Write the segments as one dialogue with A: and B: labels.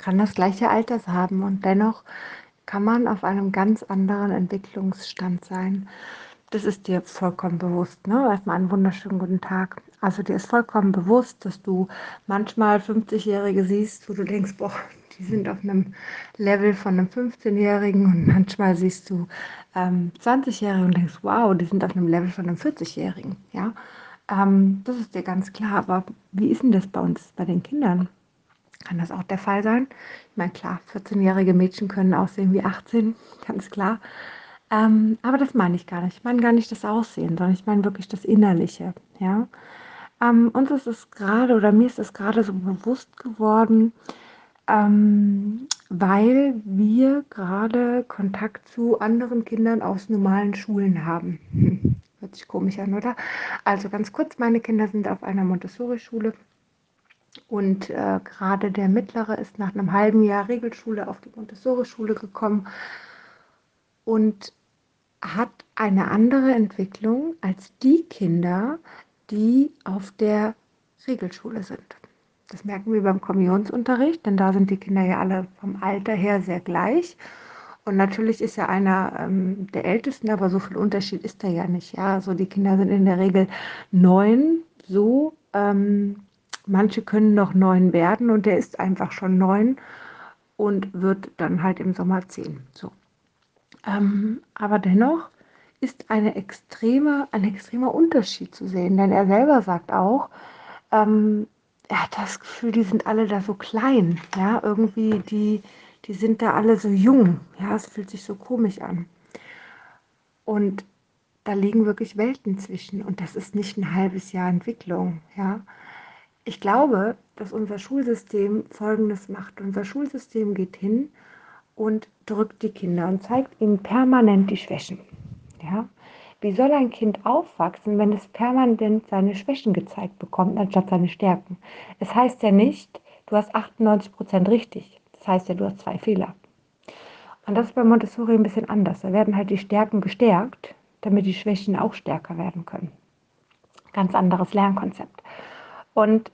A: kann das gleiche Alters haben und dennoch kann man auf einem ganz anderen Entwicklungsstand sein. Das ist dir vollkommen bewusst. Ne? Erstmal einen wunderschönen guten Tag. Also dir ist vollkommen bewusst, dass du manchmal 50-Jährige siehst, wo du denkst, boah, die sind auf einem Level von einem 15-Jährigen und manchmal siehst du ähm, 20-Jährige und denkst, wow, die sind auf einem Level von einem 40-Jährigen. Ja? Ähm, das ist dir ganz klar. Aber wie ist denn das bei uns, bei den Kindern? Kann das auch der Fall sein? Ich meine, klar, 14-jährige Mädchen können aussehen wie 18, ganz klar. Ähm, aber das meine ich gar nicht. Ich meine gar nicht das Aussehen, sondern ich meine wirklich das Innerliche. Ja? Ähm, uns ist es gerade, oder mir ist es gerade so bewusst geworden, ähm, weil wir gerade Kontakt zu anderen Kindern aus normalen Schulen haben. Hört sich komisch an, oder? Also ganz kurz, meine Kinder sind auf einer Montessori-Schule und äh, gerade der Mittlere ist nach einem halben Jahr Regelschule auf die Montessori-Schule gekommen und hat eine andere Entwicklung als die Kinder, die auf der Regelschule sind. Das merken wir beim Kommunionsunterricht, denn da sind die Kinder ja alle vom Alter her sehr gleich. Und natürlich ist ja einer ähm, der Ältesten, aber so viel Unterschied ist da ja nicht. Ja, also die Kinder sind in der Regel neun, so. Ähm, manche können noch neun werden und der ist einfach schon neun und wird dann halt im Sommer zehn. So. Ähm, aber dennoch ist eine extreme, ein extremer Unterschied zu sehen, denn er selber sagt auch, ähm, er hat das Gefühl, die sind alle da so klein, ja, irgendwie, die, die sind da alle so jung, ja, es fühlt sich so komisch an. Und da liegen wirklich Welten zwischen und das ist nicht ein halbes Jahr Entwicklung, ja. Ich glaube, dass unser Schulsystem Folgendes macht. Unser Schulsystem geht hin und drückt die Kinder und zeigt ihnen permanent die Schwächen. Ja? Wie soll ein Kind aufwachsen, wenn es permanent seine Schwächen gezeigt bekommt, anstatt seine Stärken? Es heißt ja nicht, du hast 98 Prozent richtig. Das heißt ja, du hast zwei Fehler. Und das ist bei Montessori ein bisschen anders. Da werden halt die Stärken gestärkt, damit die Schwächen auch stärker werden können. Ganz anderes Lernkonzept. Und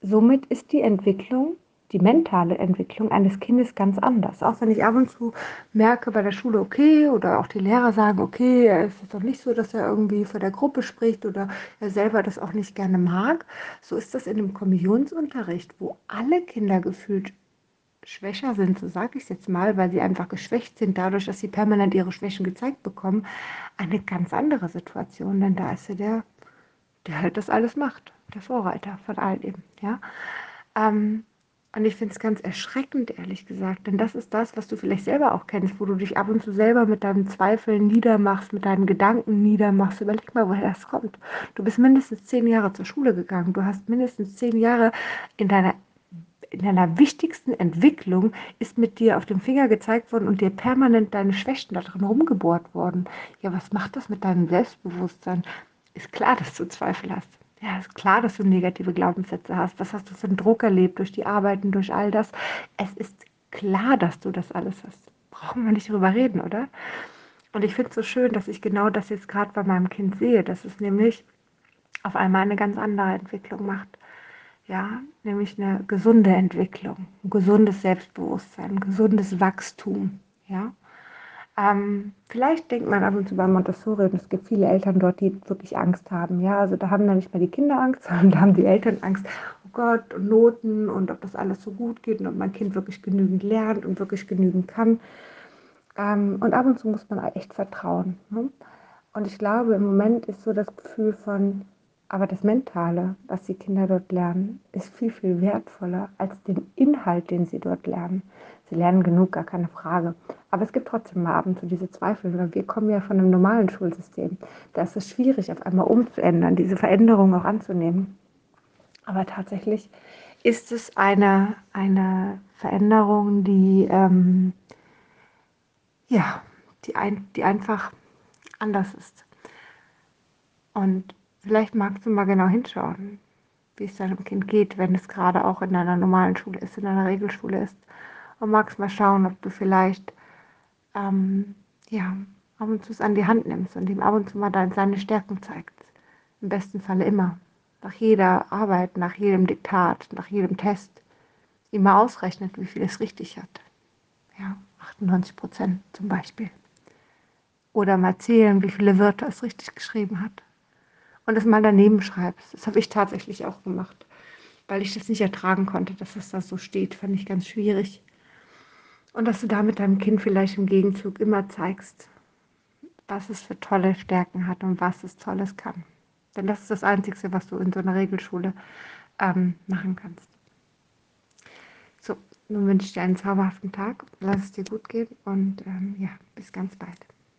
A: somit ist die Entwicklung die mentale Entwicklung eines Kindes ganz anders. Auch wenn ich ab und zu merke bei der Schule, okay, oder auch die Lehrer sagen, okay, es ist doch nicht so, dass er irgendwie vor der Gruppe spricht oder er selber das auch nicht gerne mag. So ist das in dem Kommissionsunterricht, wo alle Kinder gefühlt schwächer sind, so sage ich es jetzt mal, weil sie einfach geschwächt sind, dadurch, dass sie permanent ihre Schwächen gezeigt bekommen, eine ganz andere Situation. Denn da ist ja der, der halt das alles macht, der Vorreiter von all dem. Ja? Ähm, und ich finde es ganz erschreckend, ehrlich gesagt, denn das ist das, was du vielleicht selber auch kennst, wo du dich ab und zu selber mit deinen Zweifeln niedermachst, mit deinen Gedanken niedermachst. Überleg mal, woher das kommt. Du bist mindestens zehn Jahre zur Schule gegangen. Du hast mindestens zehn Jahre in deiner in deiner wichtigsten Entwicklung ist mit dir auf dem Finger gezeigt worden und dir permanent deine Schwächen da drin rumgebohrt worden. Ja, was macht das mit deinem Selbstbewusstsein? Ist klar, dass du Zweifel hast. Ja, ist klar, dass du negative Glaubenssätze hast. Was hast du für einen Druck erlebt durch die Arbeiten, durch all das? Es ist klar, dass du das alles hast. Brauchen wir nicht drüber reden, oder? Und ich finde es so schön, dass ich genau das jetzt gerade bei meinem Kind sehe, dass es nämlich auf einmal eine ganz andere Entwicklung macht. Ja, nämlich eine gesunde Entwicklung, ein gesundes Selbstbewusstsein, ein gesundes Wachstum. Ja. Ähm, vielleicht denkt man ab und zu bei Montessori, und es gibt viele Eltern dort, die wirklich Angst haben. Ja, also da haben dann nicht mehr die Kinder Angst, sondern da haben die Eltern Angst, oh Gott, und Noten und ob das alles so gut geht und ob mein Kind wirklich genügend lernt und wirklich genügend kann. Ähm, und ab und zu muss man echt vertrauen. Ne? Und ich glaube, im Moment ist so das Gefühl von, aber das Mentale, was die Kinder dort lernen, ist viel, viel wertvoller als den Inhalt, den sie dort lernen. Sie lernen genug, gar keine Frage. Aber es gibt trotzdem mal ab und zu diese Zweifel, weil wir kommen ja von einem normalen Schulsystem. Da ist es schwierig, auf einmal umzuändern, diese Veränderung auch anzunehmen. Aber tatsächlich ist es eine, eine Veränderung, die, ähm, ja, die, ein, die einfach anders ist. Und vielleicht magst du mal genau hinschauen, wie es deinem Kind geht, wenn es gerade auch in einer normalen Schule ist, in einer Regelschule ist und magst mal schauen, ob du vielleicht ähm, ja, ab und zu es an die Hand nimmst und ihm ab und zu mal deine, seine Stärken zeigst. Im besten Falle immer. Nach jeder Arbeit, nach jedem Diktat, nach jedem Test. ihm mal ausrechnet, wie viel es richtig hat. Ja, 98 Prozent zum Beispiel. Oder mal zählen, wie viele Wörter es richtig geschrieben hat. Und es mal daneben schreibst. Das habe ich tatsächlich auch gemacht, weil ich das nicht ertragen konnte, dass es da so steht. Fand ich ganz schwierig. Und dass du da mit deinem Kind vielleicht im Gegenzug immer zeigst, was es für tolle Stärken hat und was es Tolles kann. Denn das ist das Einzige, was du in so einer Regelschule ähm, machen kannst. So, nun wünsche ich dir einen zauberhaften Tag. Lass es dir gut gehen und ähm, ja, bis ganz bald.